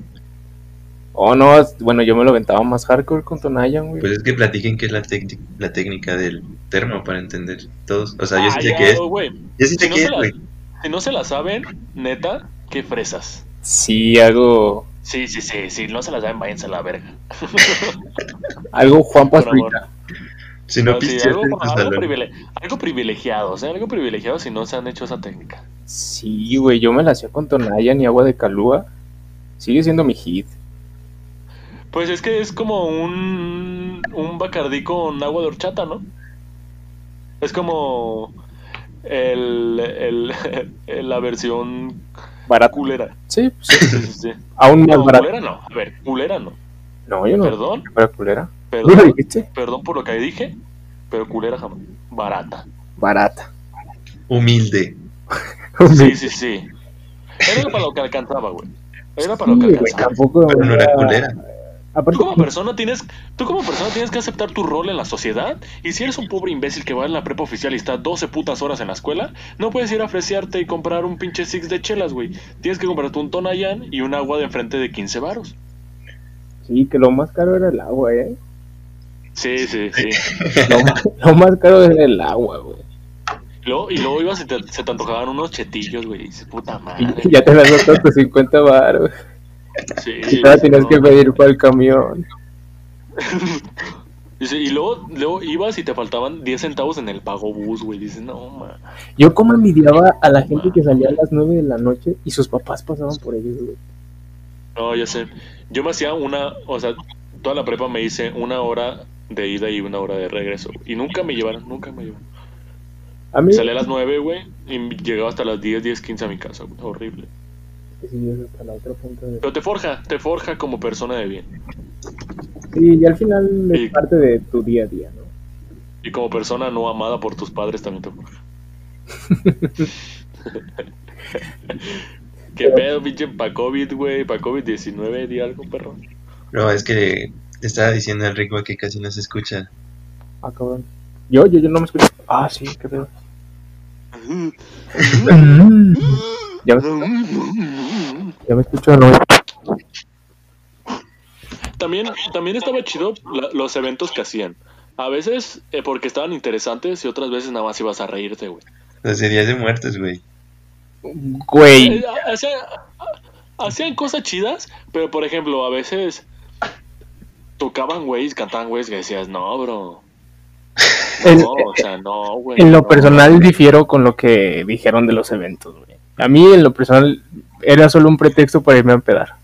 Oh, no, bueno, yo me lo aventaba más hardcore con Tonayan, güey. Pues es que platiquen qué es la, técnica la técnica del termo para entender todos. O sea, yo sí Ah, sé qué es. Yo sí Si sé no, qué se es, la, güey. si no se la saben, neta, qué fresas. Sí, algo, Sí, sí, sí, si no se la saben, váyanse a la verga. (laughs) algo Juan. Pastrita. Si no No, sí, algo, privile- privilegiado, o sea, algo privilegiado si no se han hecho esa técnica. Sí, güey, yo me la hacía con Tonayan y agua de calúa. Sigue siendo mi hit. Pues es que es como un, un bacardí con agua de horchata, ¿no? Es como el, el, el- (laughs) la versión Barato. culera. Sí, sí, Sí, sí, sí. aún más No, barato. culera no. A ver, culera no. No, yo no. Perdón, culera. ¿Tú lo perdón, dijiste? perdón por lo que dije, pero culera jamás. Barata. Barata. (laughs) Humilde. Sí, sí, sí. Era para lo que alcanzaba, güey. Era para lo que alcanzaba. tampoco. Pero no era era- culera. Aparte, Tú como persona tienes, tú como persona tienes que aceptar tu rol en la sociedad. Y si eres un pobre imbécil que va en la prepa oficial y está 12 putas horas en la escuela, no puedes ir a fresearte y comprar un pinche six de chelas, güey. Tienes que comprarte un Tonayan y un agua de enfrente de 15 varos. sí, que lo más caro era el agua, ¿eh? Sí, sí, sí. (laughs) Lo, más- lo más caro era el agua, güey. Luego- y luego ibas y te- se te antojaban unos chetillos, güey. Y dices, puta madre. Ya te las gastas tus 50 baros. Sí, Y todavía tienes no. que pedir para el camión. (laughs) Y luego, luego ibas y te faltaban 10 centavos en el pago bus, güey. Dices, no, man. Yo como envidiaba a la gente que salía a las 9 de la noche y sus papás pasaban por ellos, güey. No, ya sé. Yo me hacía una, o sea, toda la prepa me hice una hora de ida y una hora de regreso. Y nunca me llevaron, nunca me llevaron. A mí... Salí a las 9, güey, y llegaba hasta las 10, 10, 15 a mi casa, güey. Horrible. Sí, es hasta la otra punta de- Pero te forja, te forja como persona de bien. Sí, y al final es parte de tu día a día, ¿no? Y como persona no amada por tus padres también te forja. (laughs) ¿Qué pedo, pinche pa' COVID, güey? Pa' COVID-19, di algo, perro. No, es que estaba diciendo al Rico que casi no se escucha. Ah, cabrón. Yo, yo, yo no me escucho. Ah, sí, qué pedo. (laughs) Ya me, ya me escucho, ¿no? También, también estaba chido la- los eventos que hacían. A veces eh, porque estaban interesantes y otras veces nada más ibas a reírte, güey. Los días de muertos, güey. Güey. Eh, hacían, hacían cosas chidas, pero por ejemplo, a veces tocaban güeyes, cantaban güeyes que decías, no, bro. En, No, o sea, no, güey. en lo no". personal difiero con lo que dijeron de los eventos, güey. A mí, en lo personal, era solo un pretexto para irme a empedar.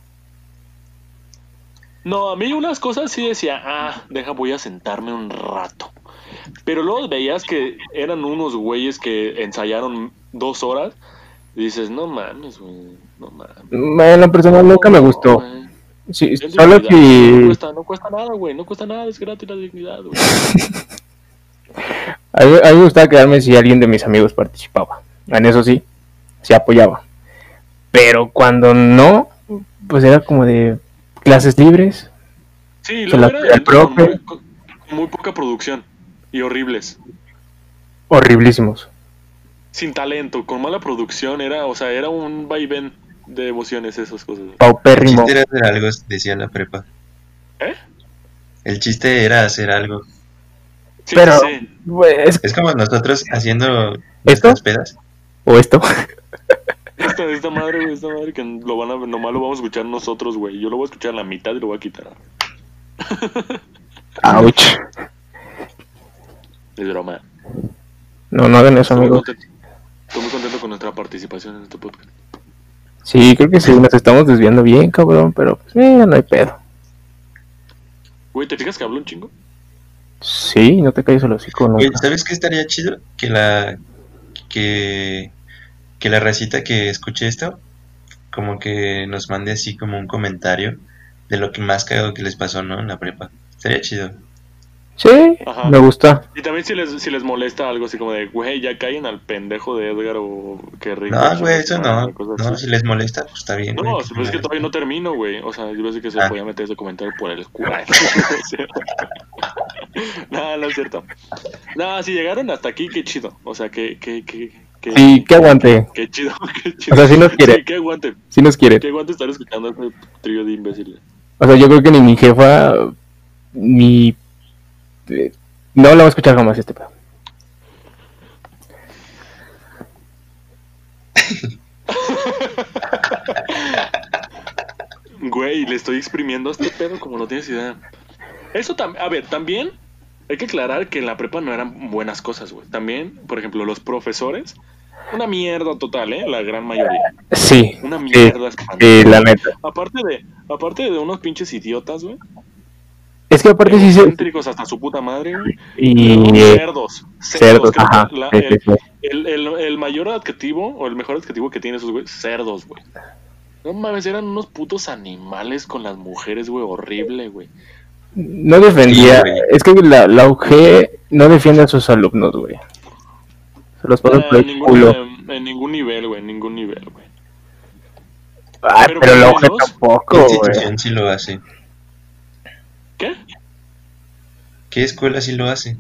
No, a mí unas cosas sí decía, ah, deja, voy a sentarme un rato. Pero luego veías que eran unos güeyes que ensayaron dos horas. Y dices, no mames, güey, no mames. En lo personal nunca me No, gustó. güey. Sí, solo dignidad, No cuesta, no cuesta nada, güey, no cuesta nada, es gratis la dignidad, güey. (laughs) A mí, a mí me gustaba quedarme si alguien de mis amigos participaba. En eso sí, se apoyaba. Pero cuando no, pues era como de clases libres. Sí, eran pega el con profe. muy, con muy poca producción y horribles. Horriblísimos. Sin talento, con mala producción, era, o sea, era un vaivén de emociones esas cosas. El Paupérrimo. chiste era hacer algo, decía la prepa. ¿Eh? El chiste era hacer algo. Sí, Pero, sí, Es como nosotros haciendo ¿Esto? nuestras pedas. O esto. Esta madre, güey, esta madre que lo van a, nomás lo vamos a escuchar nosotros, güey. Yo lo voy a escuchar a la mitad y lo voy a quitar. Ouch. Es broma. No, no hagan eso, Estoy muy, amigos. contento, estoy muy contento con nuestra participación en este podcast. Sí, creo que sí, nos estamos desviando bien, cabrón, pero pues, eh, no hay pedo. Güey, ¿te fijas que hablo un chingo? Sí, no te calles el hocico, Güey, nunca. ¿sabes qué estaría chido? Que la que que la racita que escuche esto como que nos mande así como un comentario de lo que más cagado que les pasó, ¿no? En la prepa. Estaría chido. Sí, Ajá. me gusta. Y también si les, si les molesta algo así como de, güey, ya caen al pendejo de Edgar o que rico. No, güey, eso no. No, así. si les molesta, pues está bien. No, güey, pues es que todavía no termino, güey. O sea, yo pensé que se Ah. podía meter ese comentario por el culo. (laughs) (laughs) no, no es cierto. No, si llegaron hasta aquí, qué chido. O sea, que, que, que, que, Sí, que aguante. qué chido, (laughs) qué chido. O sea, sí nos quiere. Sí, que aguante, Sí nos quiere. que aguante estar escuchando este trío de imbéciles. O sea, yo creo que ni mi jefa, ni... eh, No la va a escuchar jamás este pedo. Güey, le estoy exprimiendo a este pedo como no tienes idea. Eso también, a ver, también hay que aclarar que en la prepa no eran buenas cosas, güey. También, por ejemplo, los profesores, una mierda total, ¿eh? La gran mayoría. Sí, Una sí, mierda espantosa. sí, la neta. Aparte de, aparte de unos pinches idiotas, güey. Es que aparte sí se... Hasta su puta madre, güey. Y... Eh, cerdos. cerdos, ajá. la- sí, sí, el, sí. el, el, el mayor adjetivo, o el mejor adjetivo que tienen esos güey, cerdos, güey. No mames, eran unos putos animales con las mujeres, güey, horrible, güey. No defendía... Sí, es que la, la UG no defiende a sus alumnos, güey. Se los pasa Eh, por en, el ningún, culo. eh, en ningún nivel, güey, en ningún nivel, güey. Ay, pero pero la menos- ¿Qué tampoco, güey. sí lo hace? ¿Qué? ¿Qué escuela sí lo hace?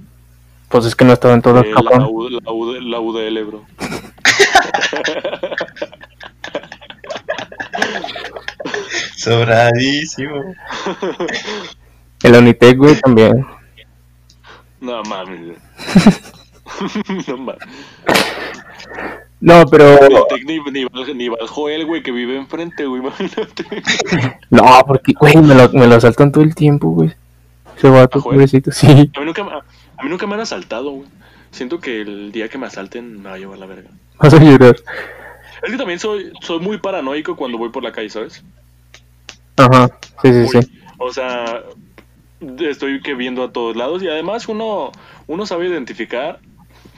Pues es que no estaba en todas, Eh, la, cabrón. U- la, UD la UDL, bro. (laughs) Sobradísimo. En la Unitec, güey, también. No mames. (laughs) (laughs) no mames. No, pero... Ni, ni, ni, güey, que vive enfrente, güey, (laughs) imagínate. No, porque, güey, me lo, me lo asaltan todo el tiempo, güey. Ese vato, ¿Ah, güey? pobrecito, sí. A mí, nunca, me- a mí nunca me han asaltado, güey. Siento que el día que me asalten me va a llevar la verga. Vas a llorar. Es que también soy, soy muy paranoico cuando voy por la calle, ¿sabes? Ajá, sí, sí, sí. O sea, estoy que viendo a todos lados y además uno, uno sabe identificar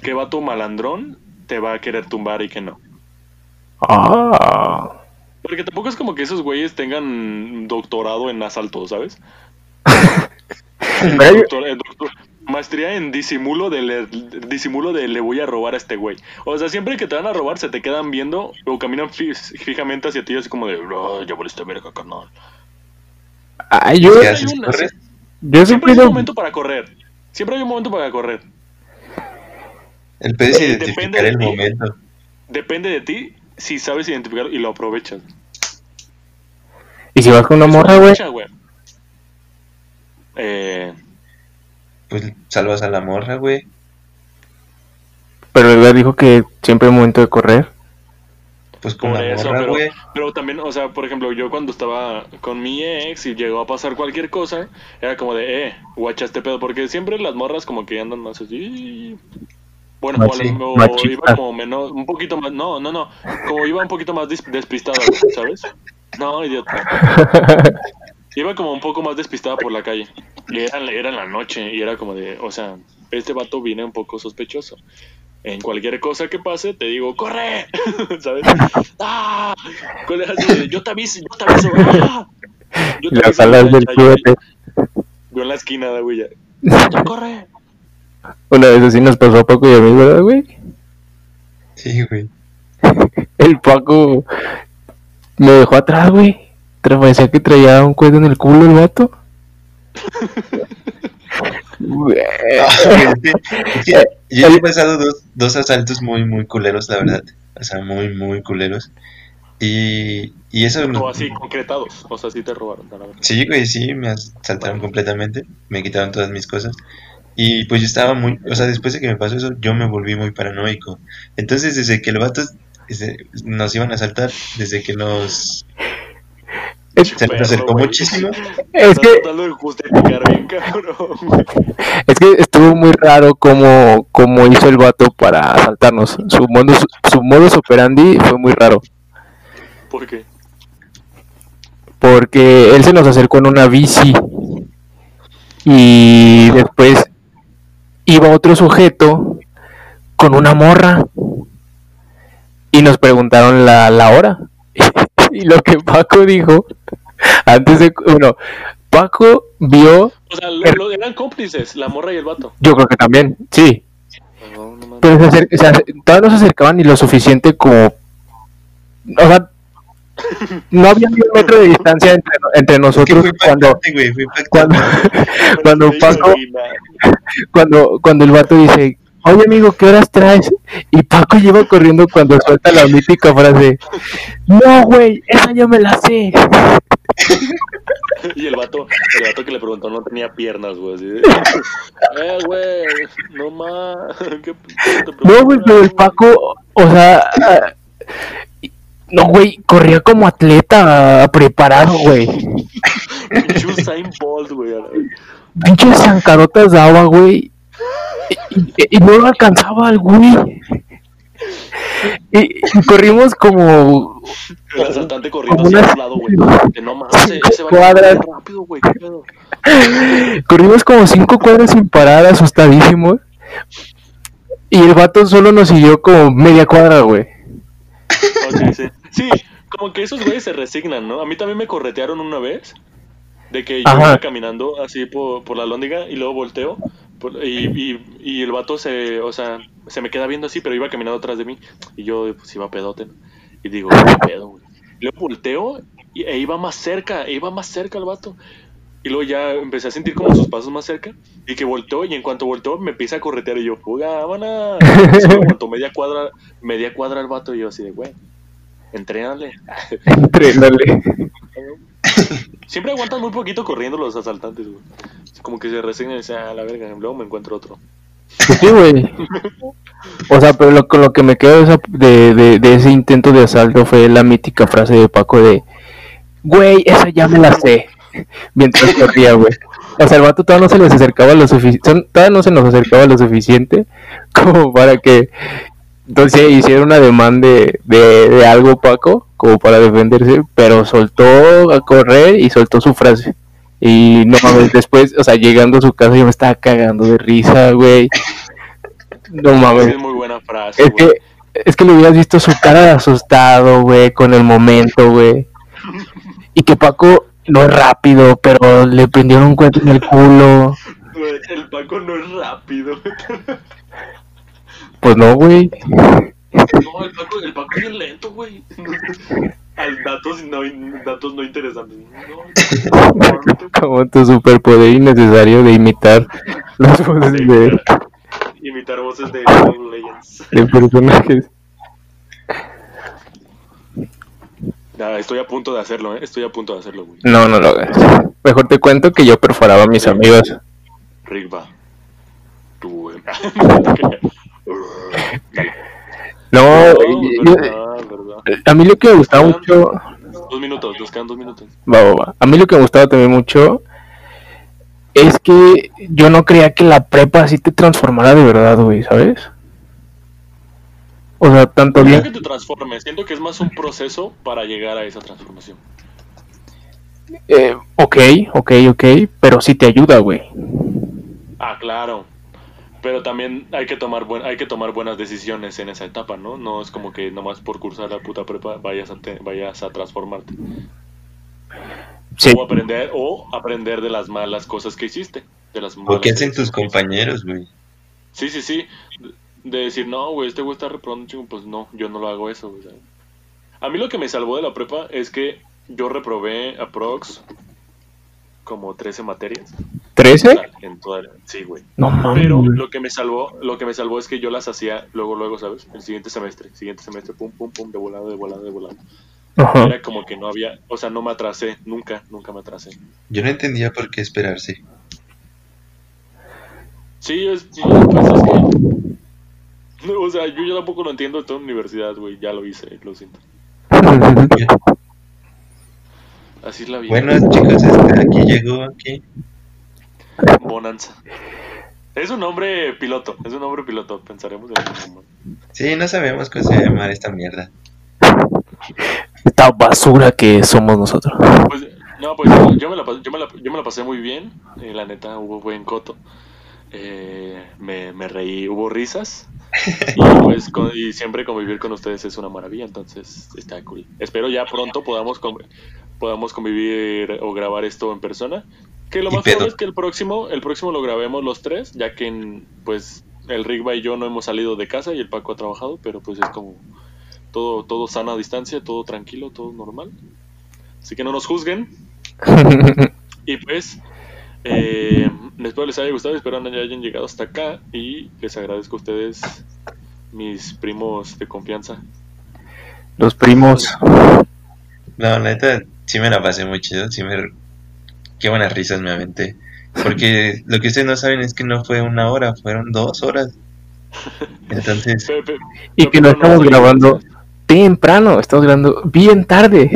qué vato malandrón te va a querer tumbar y que no. Ah. Porque tampoco es como que esos güeyes tengan doctorado en asalto, ¿sabes? (laughs) Doctor- eh, doctor- maestría en disimulo de le, disimulo de le voy a robar a este güey. O sea, siempre que te van a robar se te quedan viendo o caminan fi- fijamente hacia ti así como de, "Oh, ya volviste verga, carnal. Ay, yo, ¿Qué hay haces? una- ¿Corres? yo Siempre siempre hay un momento para correr. Siempre hay un momento para correr. El pedo es Eh, identificar depende de el ti. momento. Depende de ti si sabes identificarlo y lo aprovechas. Y si vas con una morra, güey. Eh, Pues salvas a la morra, güey. Pero Edgar dijo que siempre hay momento de correr. Pues con Por la eso, morra, pero, güey. pero también, o sea, por ejemplo, yo cuando estaba con mi ex y llegó a pasar cualquier cosa, era como de, eh, guacha este pedo, porque siempre las morras como que andan más así. Bueno, o o machistas. iba como menos, un poquito más, no, no, no, como iba un poquito más despistada, ¿sabes? No, idiota. Iba como un poco más despistada por la calle. Y era, era en la noche y era como de, o sea, este vato viene un poco sospechoso. En cualquier cosa que pase, te digo, ¡corre! (laughs) ¿Sabes? ¡Ah! Yo te aviso, yo te aviso. ¡Ah! Yo te Las aviso, alas ya, del. Yo en la esquina, de güey. ya. ¡Ya corre! Una vez así nos pasó a Paco y a mí, ¿verdad, güey? Sí, güey. (laughs) El Paco me dejó atrás, güey. Tra- Parecía que traía un cuello en el culo el vato. (laughs) Güey. Yo he pasado dos, dos asaltos muy, muy culeros, la verdad. O sea, muy, muy culeros. Y, y eso... O así, concretados. O sea, sí te robaron, la verdad. Sí, güey, sí, me asaltaron completamente, me quitaron todas mis cosas. Y pues yo estaba muy, o sea, después de que me pasó eso, yo me volví muy paranoico. Entonces, desde que el vato ese- nos iban a saltar desde que nos (laughs) Es, se nos acercó muchísimo. es que, tratando de justificar bien, cabrón. es que estuvo muy raro cómo, cómo hizo el vato para asaltarnos. Su modus, su modus operandi fue muy raro. ¿Por qué? Porque él se nos acercó en una bici. Y después iba otro sujeto con una morra. Y nos preguntaron la, la hora. (laughs) y lo que Paco dijo, antes de... Bueno, Paco vio, O sea, lo- lo- eran cómplices, la morra y el vato. yo creo que también, sí. No, no mames. Pero se acer- se acer- todavía no se acercaban ni lo suficiente como... O sea, no había ni un metro de distancia entre, entre Es que nosotros cuando, cuando, (laughs) cuando Paco, (laughs) cuando, cuando el vato dice, oye amigo, ¿qué horas traes? Y Paco lleva corriendo cuando suelta la mítica frase, no güey, esa yo me la sé. (laughs) Y el vato, el vato que le preguntó no tenía piernas, güey. Así de, eh, güey, no más. ¿Qué, qué te No, güey, pero el Paco, o sea, no, güey, corría como atleta preparado, güey. Usain Bolt, güey. Pinches zancadotas daba, güey. Y, y- y no lo alcanzaba al güey. Y, y corrimos como El asaltante corriendo hacia otro lado, güey. De no mames, ese, ese cuadras. rápido, güey. Corrimos como cinco cuadras sin parar, asustadísimos. Y el vato solo nos siguió como media cuadra, güey. (laughs) Sí. Sí, como que esos güeyes se resignan, ¿no? A mí también me corretearon una vez. De que yo Ajá. iba caminando así por, por la lóndiga y luego volteo. por- y, y, y el vato se, o sea, se me queda viendo así, pero iba caminando atrás de mí. Y yo, pues iba pedote, ¿no? Y digo, ¿qué pedo, güey? Y luego volteo y, e iba más cerca, e iba más cerca el vato. Y luego ya empecé a sentir como sus pasos más cerca. Y que volteó, y en cuanto volteó, me empieza a corretear. Y yo, fuga, vámonos. Solo aguantó media cuadra, media cuadra el vato. Y yo, así de, güey, entrénale. (laughs) Entrénale. Siempre aguantan muy poquito corriendo los asaltantes, güey. Como que se resignan y dicen, a la verga, luego me encuentro otro. Sí, güey. O sea, pero lo, con lo que me esa- de, de- de ese intento de asalto fue la mítica frase de Paco de, güey, esa ya me la sé. Mientras corría, güey. O sea, el vato todavía no se les acercaba lo suficiente, todavía no se nos acercaba lo suficiente (laughs) como para que entonces hiciera una demanda de, de, de algo Paco, como para defenderse, pero soltó a correr y soltó su frase. Y no mames, después, o sea, llegando a su casa yo me estaba cagando de risa, güey. No mames. Es muy buena frase, Es güey. que, es que le hubieras visto su cara de asustado, güey, con el momento, güey. Y que Paco no es rápido, pero le prendieron un cuento en el culo. Güey, El Paco no es rápido. Pues no, güey. No, el Paco, el Paco es bien lento, güey. Al datos no, datos no interesantes. No, (laughs) Como tu superpoder innecesario de imitar las voces de, imitar, imitar voces de Legends. de personajes. Estoy a punto de hacerlo, ¿eh? Estoy a punto de hacerlo, güey. No, no lo hagas. Mejor te cuento que yo perforaba a mis amigos. Rick va. Tú, güey. (laughs) No, No, yo- verdad, verdad. a mí lo que me gustaba mucho Dos minutos, nos quedan dos minutos. Va, va, va. A mí lo que me gustaba también mucho es que yo no creía que la prepa así te transformara de verdad, güey, ¿sabes? O sea, tanto No bien. que te transformes, siento que es más un proceso para llegar a esa transformación. Eh, ok, ok, ok, pero sí te ayuda, güey. Ah, claro. Pero también hay que tomar buen, hay que tomar buenas decisiones en esa etapa, ¿no? No es como que nomás por cursar la puta prepa vayas a te- vayas a transformarte. Sí, O aprender o aprender de las malas cosas que hiciste, de las ¿O malas qué hacen tus compañeros, güey? Sí, sí, sí. De decir, no, güey, este güey está reprobando un chingo", pues no, yo no lo hago eso, güey. ¿sabes? A mí lo que me salvó de la prepa es que yo reprobé aprox como 13 materias. ¿13? En toda la- Sí, güey. No. Pero lo que me salvó, lo que me salvó es que yo las hacía luego, luego, ¿sabes? El siguiente semestre, siguiente semestre, pum, pum, pum, de volada, de volada, de volada. Ajá. Era como que no había, o sea, no me atrasé, nunca, nunca me atrasé. Yo no entendía por qué esperarse. Sí, es, pues es que (laughs) O sea, yo ya tampoco lo entiendo de toda universidad, güey. Ya lo hice, lo siento. Así es la vida. Bueno, chicos, este, aquí llegó aquí. Bonanza. Es un nombre piloto, es un nombre piloto. Pensaremos en el nombre. Sí, no sabemos cómo se va a llamar esta mierda. Esta basura que somos nosotros. Pues, no, pues yo, me la, yo, me la, yo me la pasé muy bien. eh, la neta, hubo buen coto. Eh, me, me reí, hubo risas. (laughs) Y, pues, con- y siempre convivir con ustedes es una maravilla, entonces está cool. Espero ya pronto podamos, con- podamos convivir o grabar esto en persona. Que lo más probable es que el próximo, el próximo lo grabemos los tres, ya que en, pues el Rigba y yo no hemos salido de casa y el Paco ha trabajado, pero pues es como todo, todo sana a distancia, todo tranquilo, todo normal. Así que no nos juzguen. (laughs) Y pues, eh, espero les haya gustado, espero no hayan llegado hasta acá y les agradezco a ustedes, mis primos de confianza. Los primos. No, la neta, sí me la pasé muy chido. Sí me... Qué buenas risas me aventé. Porque (laughs) lo que ustedes no saben es que no fue una hora, fueron dos horas. (laughs) Entonces, Y que no estamos grabando temprano. Estamos grabando bien tarde.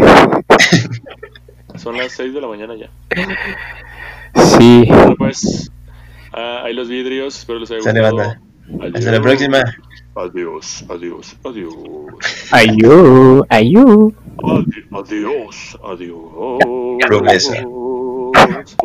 Son las 6 de la mañana ya. (laughs) Sí. Bueno, pues, ah, ahí los vidrios, espero les haya Sale, banda. Adiós. hasta la próxima. Adiós, adiós, adiós. Ayú, ayú. Adi- Adiós, adiós. Promesa. Adiós.